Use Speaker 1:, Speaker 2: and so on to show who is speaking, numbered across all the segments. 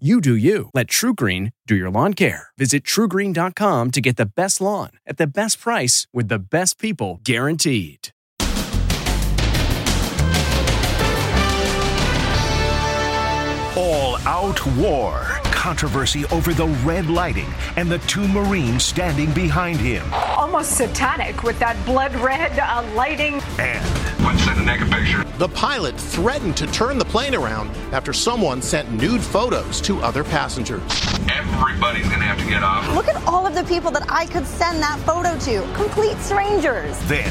Speaker 1: You do you. Let TruGreen do your lawn care. Visit trugreen.com to get the best lawn at the best price with the best people guaranteed.
Speaker 2: All out war. Controversy over the red lighting and the two Marines standing behind him.
Speaker 3: Almost satanic with that blood red uh, lighting.
Speaker 2: And
Speaker 4: One send a naked picture.
Speaker 5: The pilot threatened to turn the plane around after someone sent nude photos to other passengers.
Speaker 4: Everybody's gonna have to get off.
Speaker 6: Look at all of the people that I could send that photo to. Complete strangers.
Speaker 2: then,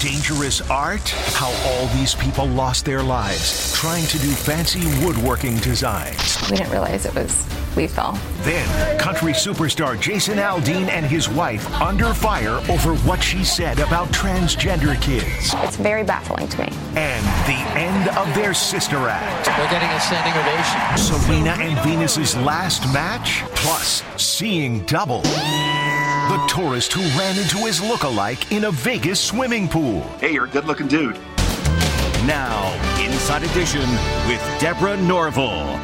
Speaker 2: dangerous art? How all these people lost their lives trying to do fancy woodworking designs.
Speaker 7: We didn't realize it was lethal.
Speaker 2: Then, country superstar Jason Aldean and his wife under fire over what she said about transgender kids.
Speaker 7: It's very baffling to me.
Speaker 2: And the end of their sister act.
Speaker 8: They're getting a standing ovation.
Speaker 2: Serena and Venus's last match, plus seeing double. The tourist who ran into his look-alike in a Vegas swimming pool.
Speaker 4: Hey, you're a good looking dude.
Speaker 9: Now, Inside Edition with Deborah Norville.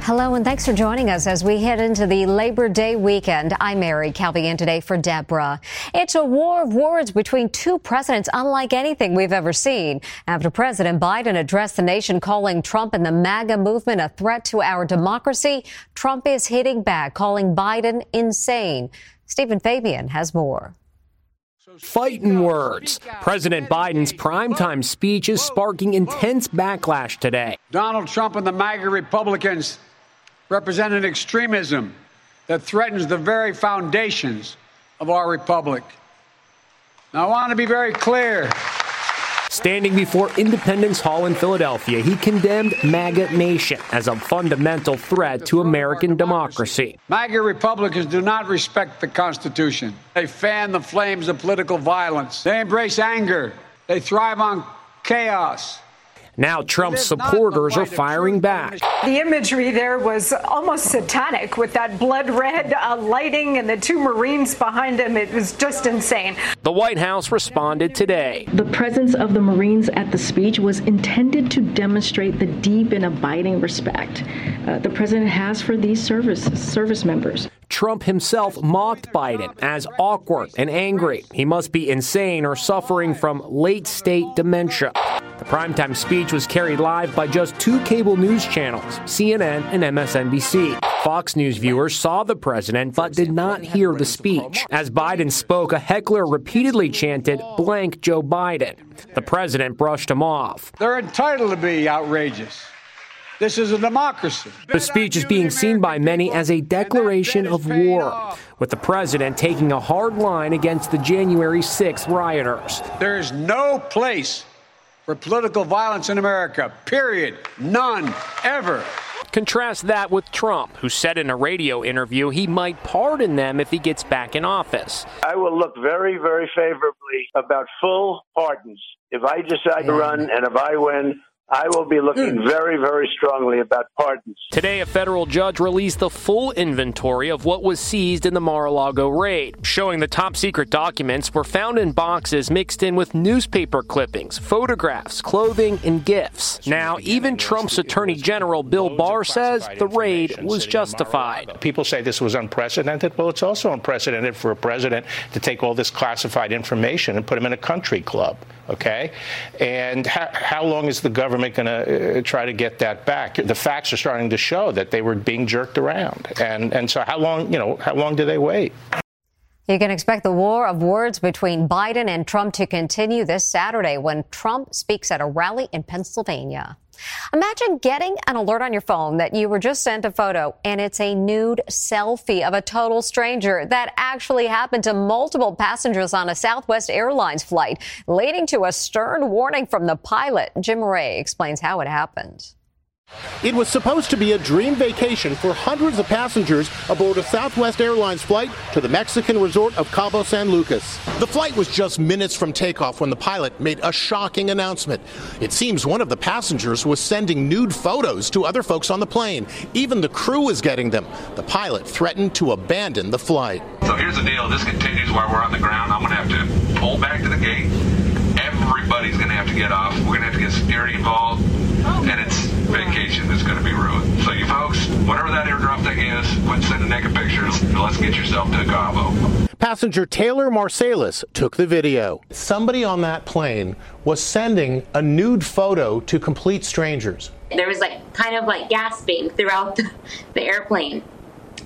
Speaker 10: Hello, and thanks for joining us as we head into the Labor Day weekend. I'm Mary Calvi in today for Deborah. It's a war of words between two presidents unlike anything we've ever seen. After President Biden addressed the nation calling Trump and the MAGA movement a threat to our democracy, Trump is hitting back, calling Biden insane. Steven Fabian has more.
Speaker 11: Fighting words. President Biden's primetime speech is sparking intense backlash today.
Speaker 12: Donald Trump and the MAGA Republicans represent an extremism that threatens the very foundations of our republic. Now, I want to be very clear.
Speaker 11: Standing before Independence Hall in Philadelphia, he condemned MAGA Nation as a fundamental threat to American democracy.
Speaker 12: MAGA Republicans do not respect the Constitution. They fan the flames of political violence. They embrace anger. They thrive on chaos.
Speaker 11: Now Trump's supporters are firing back.
Speaker 3: The imagery there was almost satanic with that blood red uh, lighting and the two Marines behind him. It was just insane.
Speaker 11: The White House responded today.
Speaker 13: The presence of the Marines at the speech was intended to demonstrate the deep and abiding respect uh, the president has for these service service members.
Speaker 11: Trump himself mocked Biden as awkward and angry. He must be insane or suffering from late state dementia. The primetime speech was carried live by just two cable news channels, CNN and MSNBC. Fox News viewers saw the president but did not hear the speech. As Biden spoke, a heckler repeatedly chanted, blank Joe Biden. The president brushed him off.
Speaker 12: They're entitled to be outrageous. This is a democracy.
Speaker 11: The speech is being seen by many as a declaration of war, with the president taking a hard line against the January 6th rioters.
Speaker 12: There is no place for political violence in America, period. None, ever.
Speaker 11: Contrast that with Trump, who said in a radio interview he might pardon them if he gets back in office.
Speaker 14: I will look very, very favorably about full pardons. If I decide to run and if I win, I will be looking hmm. very, very strongly about pardons.
Speaker 11: Today, a federal judge released the full inventory of what was seized in the Mar a Lago raid, showing the top secret documents were found in boxes mixed in with newspaper clippings, photographs, clothing, and gifts. Now, even Trump's Attorney General Bill Barr says the raid was justified.
Speaker 15: People say this was unprecedented. Well, it's also unprecedented for a president to take all this classified information and put him in a country club. Okay? And how, how long is the government going to uh, try to get that back? The facts are starting to show that they were being jerked around. And, and so how long, you know, how long do they wait?
Speaker 10: You can expect the war of words between Biden and Trump to continue this Saturday when Trump speaks at a rally in Pennsylvania. Imagine getting an alert on your phone that you were just sent a photo and it's a nude selfie of a total stranger. That actually happened to multiple passengers on a Southwest Airlines flight, leading to a stern warning from the pilot. Jim Ray explains how it happened.
Speaker 5: It was supposed to be a dream vacation for hundreds of passengers aboard a Southwest Airlines flight to the Mexican resort of Cabo San Lucas. The flight was just minutes from takeoff when the pilot made a shocking announcement. It seems one of the passengers was sending nude photos to other folks on the plane. Even the crew was getting them. The pilot threatened to abandon the flight.
Speaker 4: So here's the deal. This continues while we're on the ground. I'm going to have to pull back to the gate. Everybody's going to have to get off. We're going to have to get security involved. Oh. And it's vacation that's going to be ruined. So you folks, whatever that airdrop thing is, quit sending naked pictures let's get yourself to Cabo.
Speaker 5: Passenger Taylor Marsalis took the video. Somebody on that plane was sending a nude photo to complete strangers.
Speaker 16: There was like kind of like gasping throughout the, the airplane.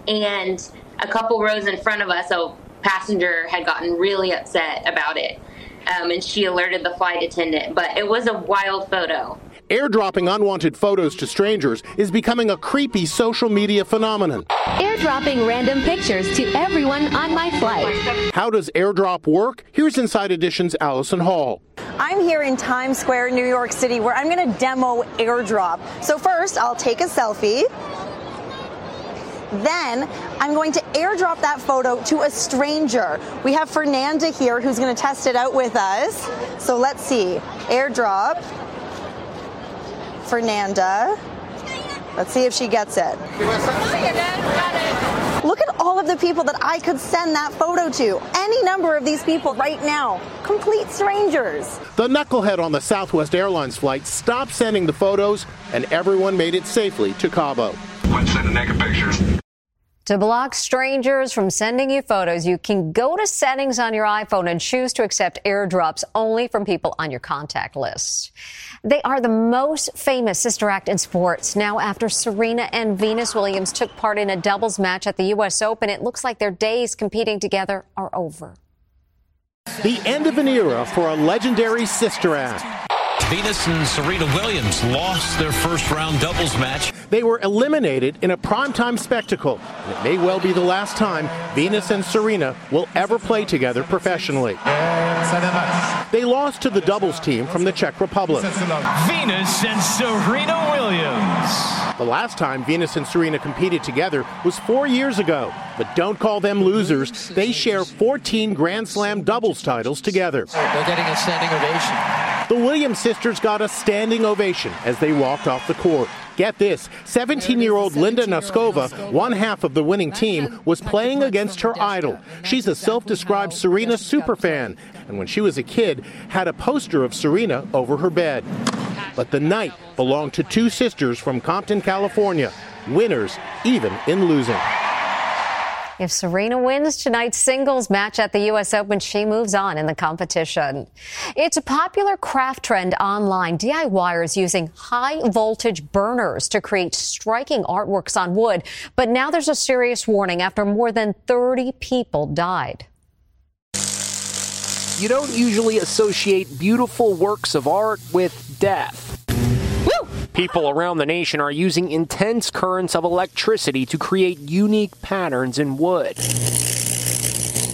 Speaker 16: And a couple rows in front of us, a passenger had gotten really upset about it. Um, and she alerted the flight attendant. But it was a wild photo.
Speaker 5: Airdropping unwanted photos to strangers is becoming a creepy social media phenomenon.
Speaker 17: Airdropping random pictures to everyone on my flight.
Speaker 5: How does airdrop work? Here's Inside Edition's Allison Hall.
Speaker 6: I'm here in Times Square, New York City, where I'm going to demo airdrop. So, first, I'll take a selfie. Then I'm going to airdrop that photo to a stranger. We have Fernanda here who's going to test it out with us. So let's see. Airdrop. Fernanda. Let's see if she gets it. Look at all of the people that I could send that photo to. Any number of these people right now. Complete strangers.
Speaker 5: The knucklehead on the Southwest Airlines flight stopped sending the photos, and everyone made it safely to Cabo.
Speaker 4: Quit sending naked pictures.
Speaker 10: To block strangers from sending you photos, you can go to settings on your iPhone and choose to accept airdrops only from people on your contact list. They are the most famous sister act in sports. Now, after Serena and Venus Williams took part in a doubles match at the U.S. Open, it looks like their days competing together are over.
Speaker 5: The end of an era for a legendary sister act.
Speaker 18: Venus and Serena Williams lost their first round doubles match.
Speaker 5: They were eliminated in a primetime spectacle, and it may well be the last time Venus and Serena will ever play together professionally. They lost to the doubles team from the Czech Republic.
Speaker 18: Venus and Serena Williams.
Speaker 5: The last time Venus and Serena competed together was four years ago. But don't call them losers. They share 14 Grand Slam doubles titles together.
Speaker 8: They're getting a standing ovation.
Speaker 5: The Williams sisters got a standing ovation as they walked off the court. Get this 17 year old Linda Noskova, one half of the winning team, was playing against her idol. She's a self described Serena superfan, and when she was a kid, had a poster of Serena over her bed. But the night belonged to two sisters from Compton, California, winners even in losing.
Speaker 10: If Serena wins tonight's singles match at the U.S. Open, she moves on in the competition. It's a popular craft trend online. DIYers using high voltage burners to create striking artworks on wood. But now there's a serious warning after more than 30 people died.
Speaker 11: You don't usually associate beautiful works of art with death. People around the nation are using intense currents of electricity to create unique patterns in wood.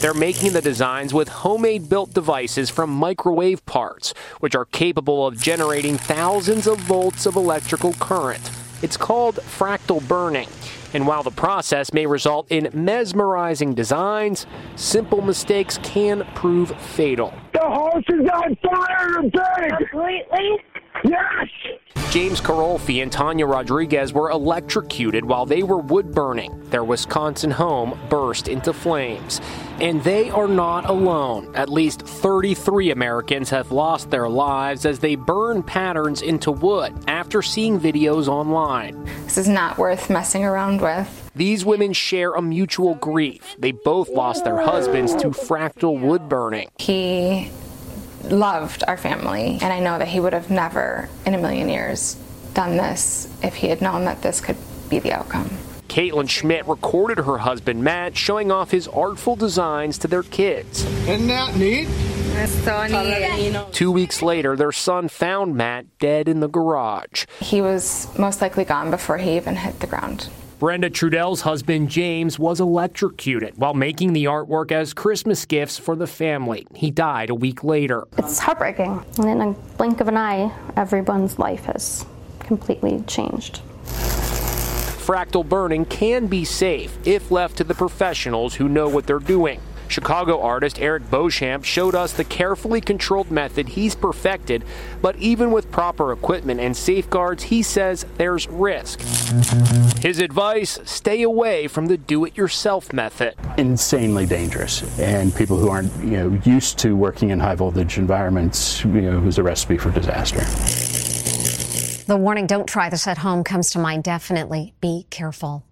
Speaker 11: They're making the designs with homemade built devices from microwave parts, which are capable of generating thousands of volts of electrical current. It's called fractal burning. And while the process may result in mesmerizing designs, simple mistakes can prove fatal.
Speaker 19: The house is on fire, big!
Speaker 16: Completely?
Speaker 19: Yes!
Speaker 11: James Carolfi and Tanya Rodriguez were electrocuted while they were wood burning. Their Wisconsin home burst into flames. And they are not alone. At least 33 Americans have lost their lives as they burn patterns into wood after seeing videos online.
Speaker 7: This is not worth messing around with.
Speaker 11: These women share a mutual grief. They both lost their husbands to fractal wood burning.
Speaker 7: He loved our family, and I know that he would have never in a million years done this if he had known that this could be the outcome.
Speaker 11: Caitlin Schmidt recorded her husband Matt showing off his artful designs to their kids.
Speaker 19: Isn't that neat? That's so neat.
Speaker 11: Two weeks later, their son found Matt dead in the garage.
Speaker 7: He was most likely gone before he even hit the ground.
Speaker 11: Brenda Trudell's husband James was electrocuted while making the artwork as Christmas gifts for the family. He died a week later.
Speaker 20: It's heartbreaking. And in a blink of an eye, everyone's life has completely changed.
Speaker 11: Fractal burning can be safe if left to the professionals who know what they're doing. Chicago artist Eric Beauchamp showed us the carefully controlled method he's perfected, but even with proper equipment and safeguards, he says there's risk. His advice stay away from the do it yourself method.
Speaker 21: Insanely dangerous, and people who aren't you know, used to working in high voltage environments, you know, is a recipe for disaster.
Speaker 10: The warning, don't try this at home, comes to mind. Definitely be careful.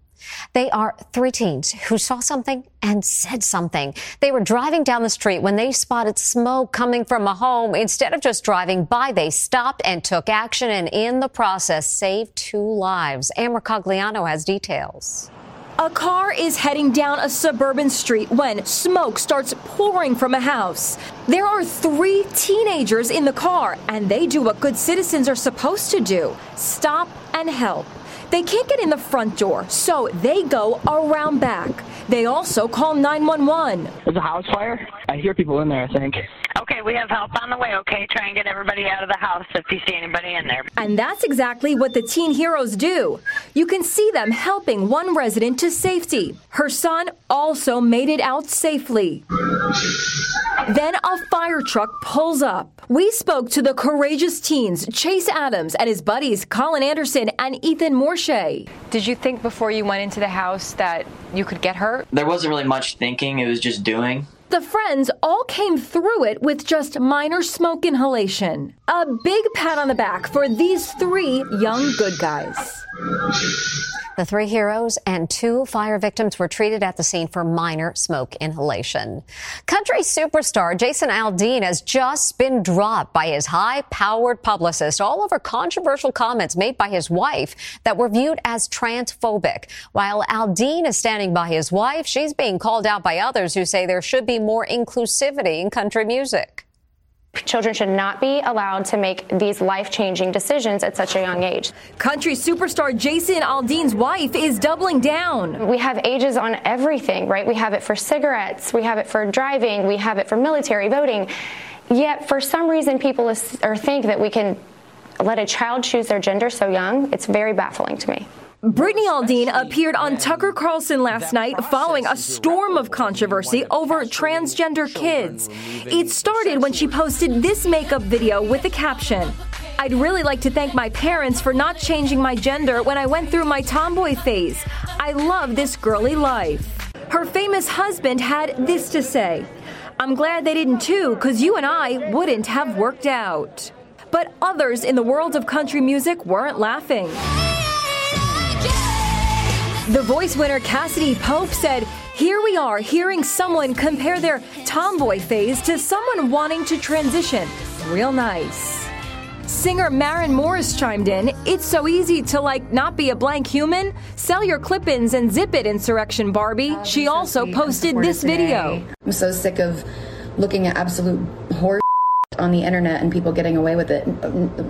Speaker 10: They are three teens who saw something and said something. They were driving down the street when they spotted smoke coming from a home. Instead of just driving by, they stopped and took action and in the process saved two lives. Ann Mercogliano has details.
Speaker 22: A car is heading down a suburban street when smoke starts pouring from a house. There are three teenagers in the car, and they do what good citizens are supposed to do stop and help. They can't get in the front door, so they go around back. They also call 911.
Speaker 23: There's a house fire. I hear people in there, I think.
Speaker 24: Okay, we have help on the way, okay? Try and get everybody out of the house if you see anybody in there.
Speaker 22: And that's exactly what the teen heroes do. You can see them helping one resident to safety. Her son also made it out safely. Then a fire truck pulls up. We spoke to the courageous teens, Chase Adams and his buddies, Colin Anderson and Ethan Morshe.
Speaker 25: Did you think before you went into the house that you could get hurt?
Speaker 26: There wasn't really much thinking, it was just doing.
Speaker 22: The friends all came through it with just minor smoke inhalation. A big pat on the back for these three young good guys.
Speaker 10: The three heroes and two fire victims were treated at the scene for minor smoke inhalation. Country superstar Jason Aldean has just been dropped by his high powered publicist all over controversial comments made by his wife that were viewed as transphobic. While Aldean is standing by his wife, she's being called out by others who say there should be more inclusivity in country music.
Speaker 27: Children should not be allowed to make these life changing decisions at such a young age.
Speaker 22: Country superstar Jason Aldean's wife is doubling down.
Speaker 27: We have ages on everything, right? We have it for cigarettes, we have it for driving, we have it for military voting. Yet, for some reason, people or think that we can let a child choose their gender so young. It's very baffling to me.
Speaker 22: Brittany Aldean appeared on Tucker Carlson last night following a storm of controversy over transgender kids. It started when she posted this makeup video with the caption I'd really like to thank my parents for not changing my gender when I went through my tomboy phase. I love this girly life. Her famous husband had this to say I'm glad they didn't too, because you and I wouldn't have worked out. But others in the world of country music weren't laughing. The voice winner Cassadee Pope said, Here we are hearing someone compare their tomboy phase to someone wanting to transition. Real nice. Singer Maren Morris chimed in, It's so easy to like not be a blank human. Sell your clip ins and zip it, Insurrection Barbie. Oh, she also posted this video.
Speaker 28: I'm so sick of looking at absolute horror on the internet and people getting away with it,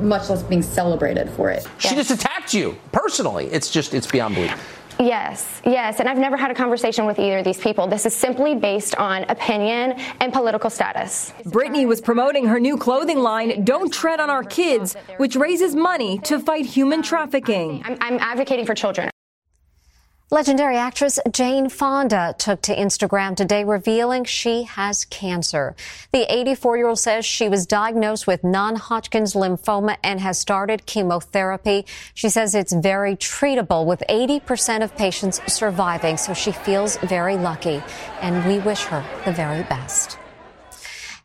Speaker 28: much less being celebrated for it.
Speaker 29: She just attacked you personally. It's just, it's beyond belief.
Speaker 27: Yes, yes. And I've never had a conversation with either of these people. This is simply based on opinion and political status.
Speaker 22: Brittany was promoting her new clothing line, Don't Tread on Our Kids, which raises money to fight human trafficking.
Speaker 27: I'm, I'm advocating for children.
Speaker 10: Legendary actress Jane Fonda took to Instagram today revealing she has cancer. The 84 year old says she was diagnosed with non Hodgkin's lymphoma and has started chemotherapy. She says it's very treatable with 80% of patients surviving, so she feels very lucky and we wish her the very best.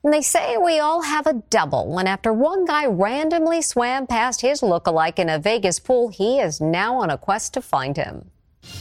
Speaker 10: And they say we all have a double. And after one guy randomly swam past his look-alike in a Vegas pool, he is now on a quest to find him.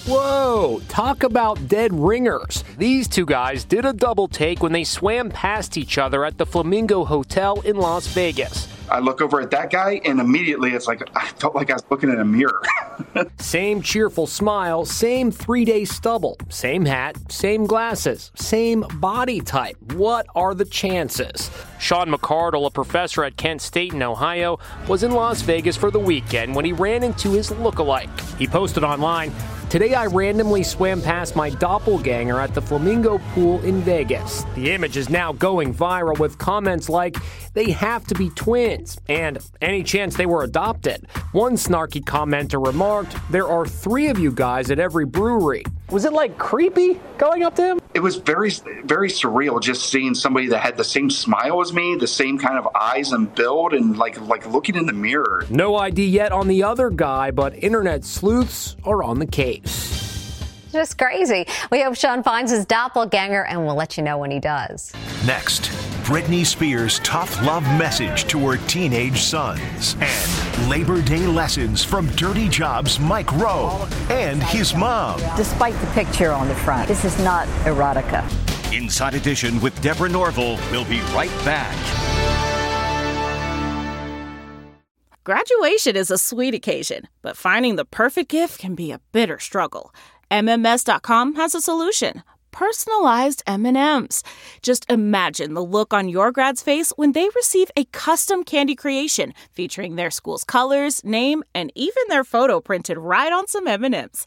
Speaker 11: Whoa, talk about dead ringers. These two guys did a double take when they swam past each other at the Flamingo Hotel in Las Vegas.
Speaker 30: I look over at that guy, and immediately it's like I felt like I was looking in a mirror.
Speaker 11: same cheerful smile, same three day stubble, same hat, same glasses, same body type. What are the chances? Sean McCardle, a professor at Kent State in Ohio, was in Las Vegas for the weekend when he ran into his look-alike. He posted online, Today I randomly swam past my doppelganger at the Flamingo Pool in Vegas. The image is now going viral with comments like, they have to be twins, and any chance they were adopted. One snarky commenter remarked, there are three of you guys at every brewery. Was it like creepy going up to him?
Speaker 31: It was very, very surreal just seeing somebody that had the same smile as me, the same kind of eyes and build, and like like looking in the mirror.
Speaker 11: No ID yet on the other guy, but internet sleuths are on the case.
Speaker 10: Just crazy. We hope Sean finds his doppelganger and we'll let you know when he does.
Speaker 32: Next, Britney Spears' tough love message to her teenage sons and Labor Day lessons from Dirty Jobs Mike Rowe and his mom.
Speaker 33: Despite the picture on the front, this is not erotica.
Speaker 32: Inside Edition with Deborah Norville. We'll be right back.
Speaker 34: Graduation is a sweet occasion, but finding the perfect gift can be a bitter struggle. MMS.com has a solution. Personalized M&Ms. Just imagine the look on your grad's face when they receive a custom candy creation featuring their school's colors, name, and even their photo printed right on some M&Ms.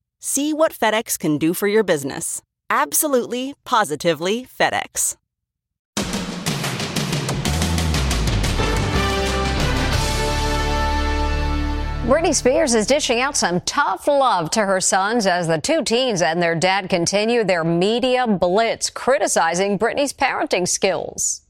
Speaker 35: See what FedEx can do for your business. Absolutely, positively FedEx.
Speaker 10: Britney Spears is dishing out some tough love to her sons as the two teens and their dad continue their media blitz criticizing Britney's parenting skills.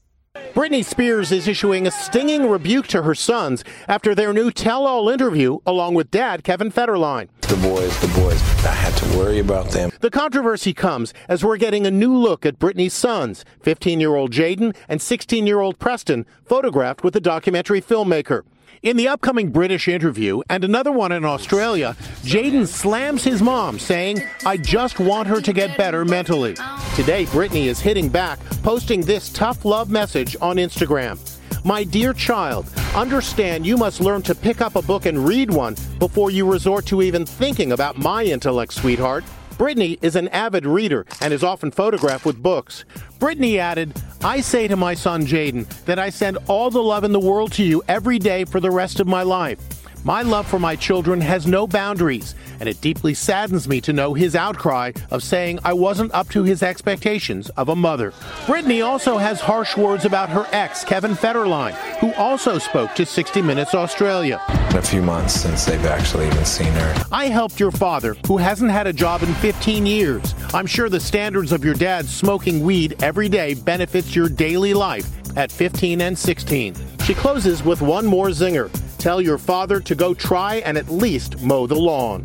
Speaker 5: Britney Spears is issuing a stinging rebuke to her sons after their new tell all interview along with dad Kevin Federline.
Speaker 36: The boys, the boys, I had to worry about them.
Speaker 5: The controversy comes as we're getting a new look at Britney's sons, 15 year old Jayden and 16 year old Preston, photographed with the documentary filmmaker. In the upcoming British interview and another one in Australia, Jayden slams his mom, saying, I just want her to get better mentally. Today, Britney is hitting back, posting this tough love message on Instagram. My dear child, understand you must learn to pick up a book and read one before you resort to even thinking about my intellect, sweetheart. Britney is an avid reader and is often photographed with books. Britney added, I say to my son Jayden that I send all the love in the world to you every day for the rest of my life. My love for my children has no boundaries, and it deeply saddens me to know his outcry of saying I wasn't up to his expectations of a mother. Britney also has harsh words about her ex, Kevin Federline, who also spoke to 60 Minutes Australia.
Speaker 36: A few months since they've actually even seen her.
Speaker 5: I helped your father, who hasn't had a job in 15 years. I'm sure the standards of your dad smoking weed every day benefits your daily life at 15 and 16. She closes with one more zinger. Tell your father to go try and at least mow the lawn.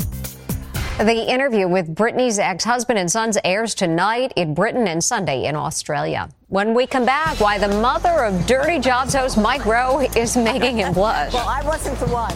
Speaker 10: The interview with Britney's ex husband and sons airs tonight in Britain and Sunday in Australia. When we come back, why the mother of Dirty Jobs host Mike Rowe is making him blush.
Speaker 33: well, I wasn't the one.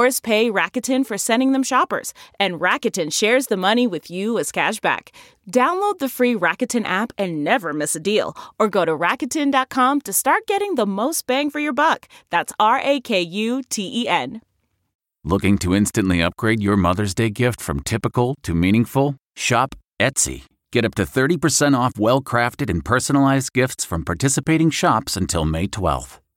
Speaker 34: stores pay Rakuten for sending them shoppers, and Rakuten shares the money with you as cashback. Download the free Rakuten app and never miss a deal, or go to Rakuten.com to start getting the most bang for your buck. That's R A K U T E N.
Speaker 37: Looking to instantly upgrade your Mother's Day gift from typical to meaningful? Shop Etsy. Get up to 30% off well crafted and personalized gifts from participating shops until May 12th.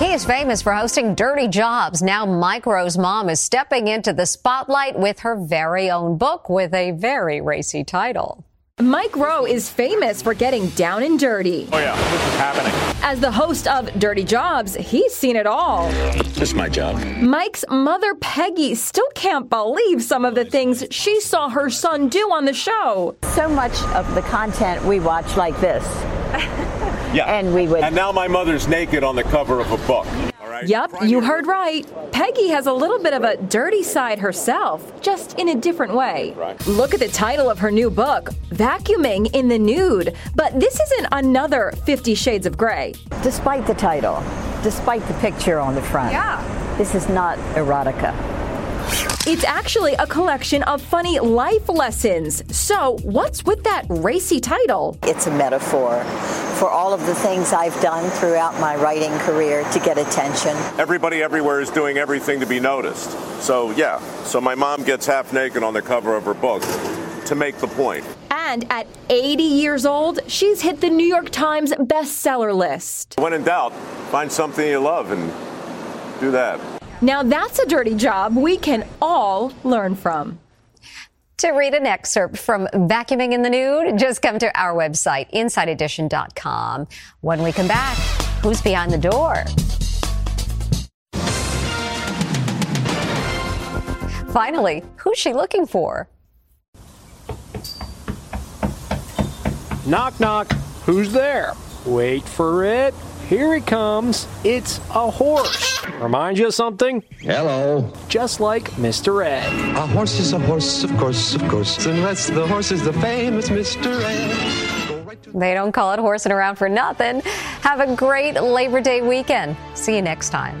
Speaker 10: He is famous for hosting dirty jobs. Now Mike Rowe's mom is stepping into the spotlight with her very own book with a very racy title.
Speaker 22: Mike Rowe is famous for getting down and dirty.
Speaker 4: Oh, yeah, this is happening.
Speaker 22: As the host of Dirty Jobs, he's seen it all.
Speaker 4: This is my job.
Speaker 22: Mike's mother, Peggy, still can't believe some of the things she saw her son do on the show.
Speaker 33: So much of the content we watch like this.
Speaker 4: Yeah.
Speaker 33: And we would.
Speaker 4: And now my mother's naked on the cover of a book. All right.
Speaker 22: Yep, you heard right. Peggy has a little bit of a dirty side herself, just in a different way.
Speaker 4: Right.
Speaker 22: Look at the title of her new book, Vacuuming in the Nude. But this isn't another Fifty Shades of Grey.
Speaker 33: Despite the title, despite the picture on the front.
Speaker 22: Yeah.
Speaker 33: This is not erotica.
Speaker 22: It's actually a collection of funny life lessons. So, what's with that racy title?
Speaker 33: It's a metaphor for all of the things I've done throughout my writing career to get attention.
Speaker 4: Everybody everywhere is doing everything to be noticed. So, yeah. So my mom gets half naked on the cover of her book to make the point.
Speaker 22: And at 80 years old, she's hit the New York Times bestseller list.
Speaker 4: When in doubt, find something you love and do that.
Speaker 22: Now, that's a dirty job we can all learn from.
Speaker 10: To read an excerpt from Vacuuming in the Nude, just come to our website, InsideEdition.com. When we come back, who's behind the door? Finally, who's she looking for?
Speaker 11: Knock, knock. Who's there? Wait for it. Here he comes. It's a horse. Remind you of something?
Speaker 38: Hello.
Speaker 11: Just like Mr. Ed.
Speaker 38: A horse is a horse, of course, of course. Unless the horse is the famous Mr. Ed.
Speaker 10: They don't call it horsing around for nothing. Have a great Labor Day weekend. See you next time.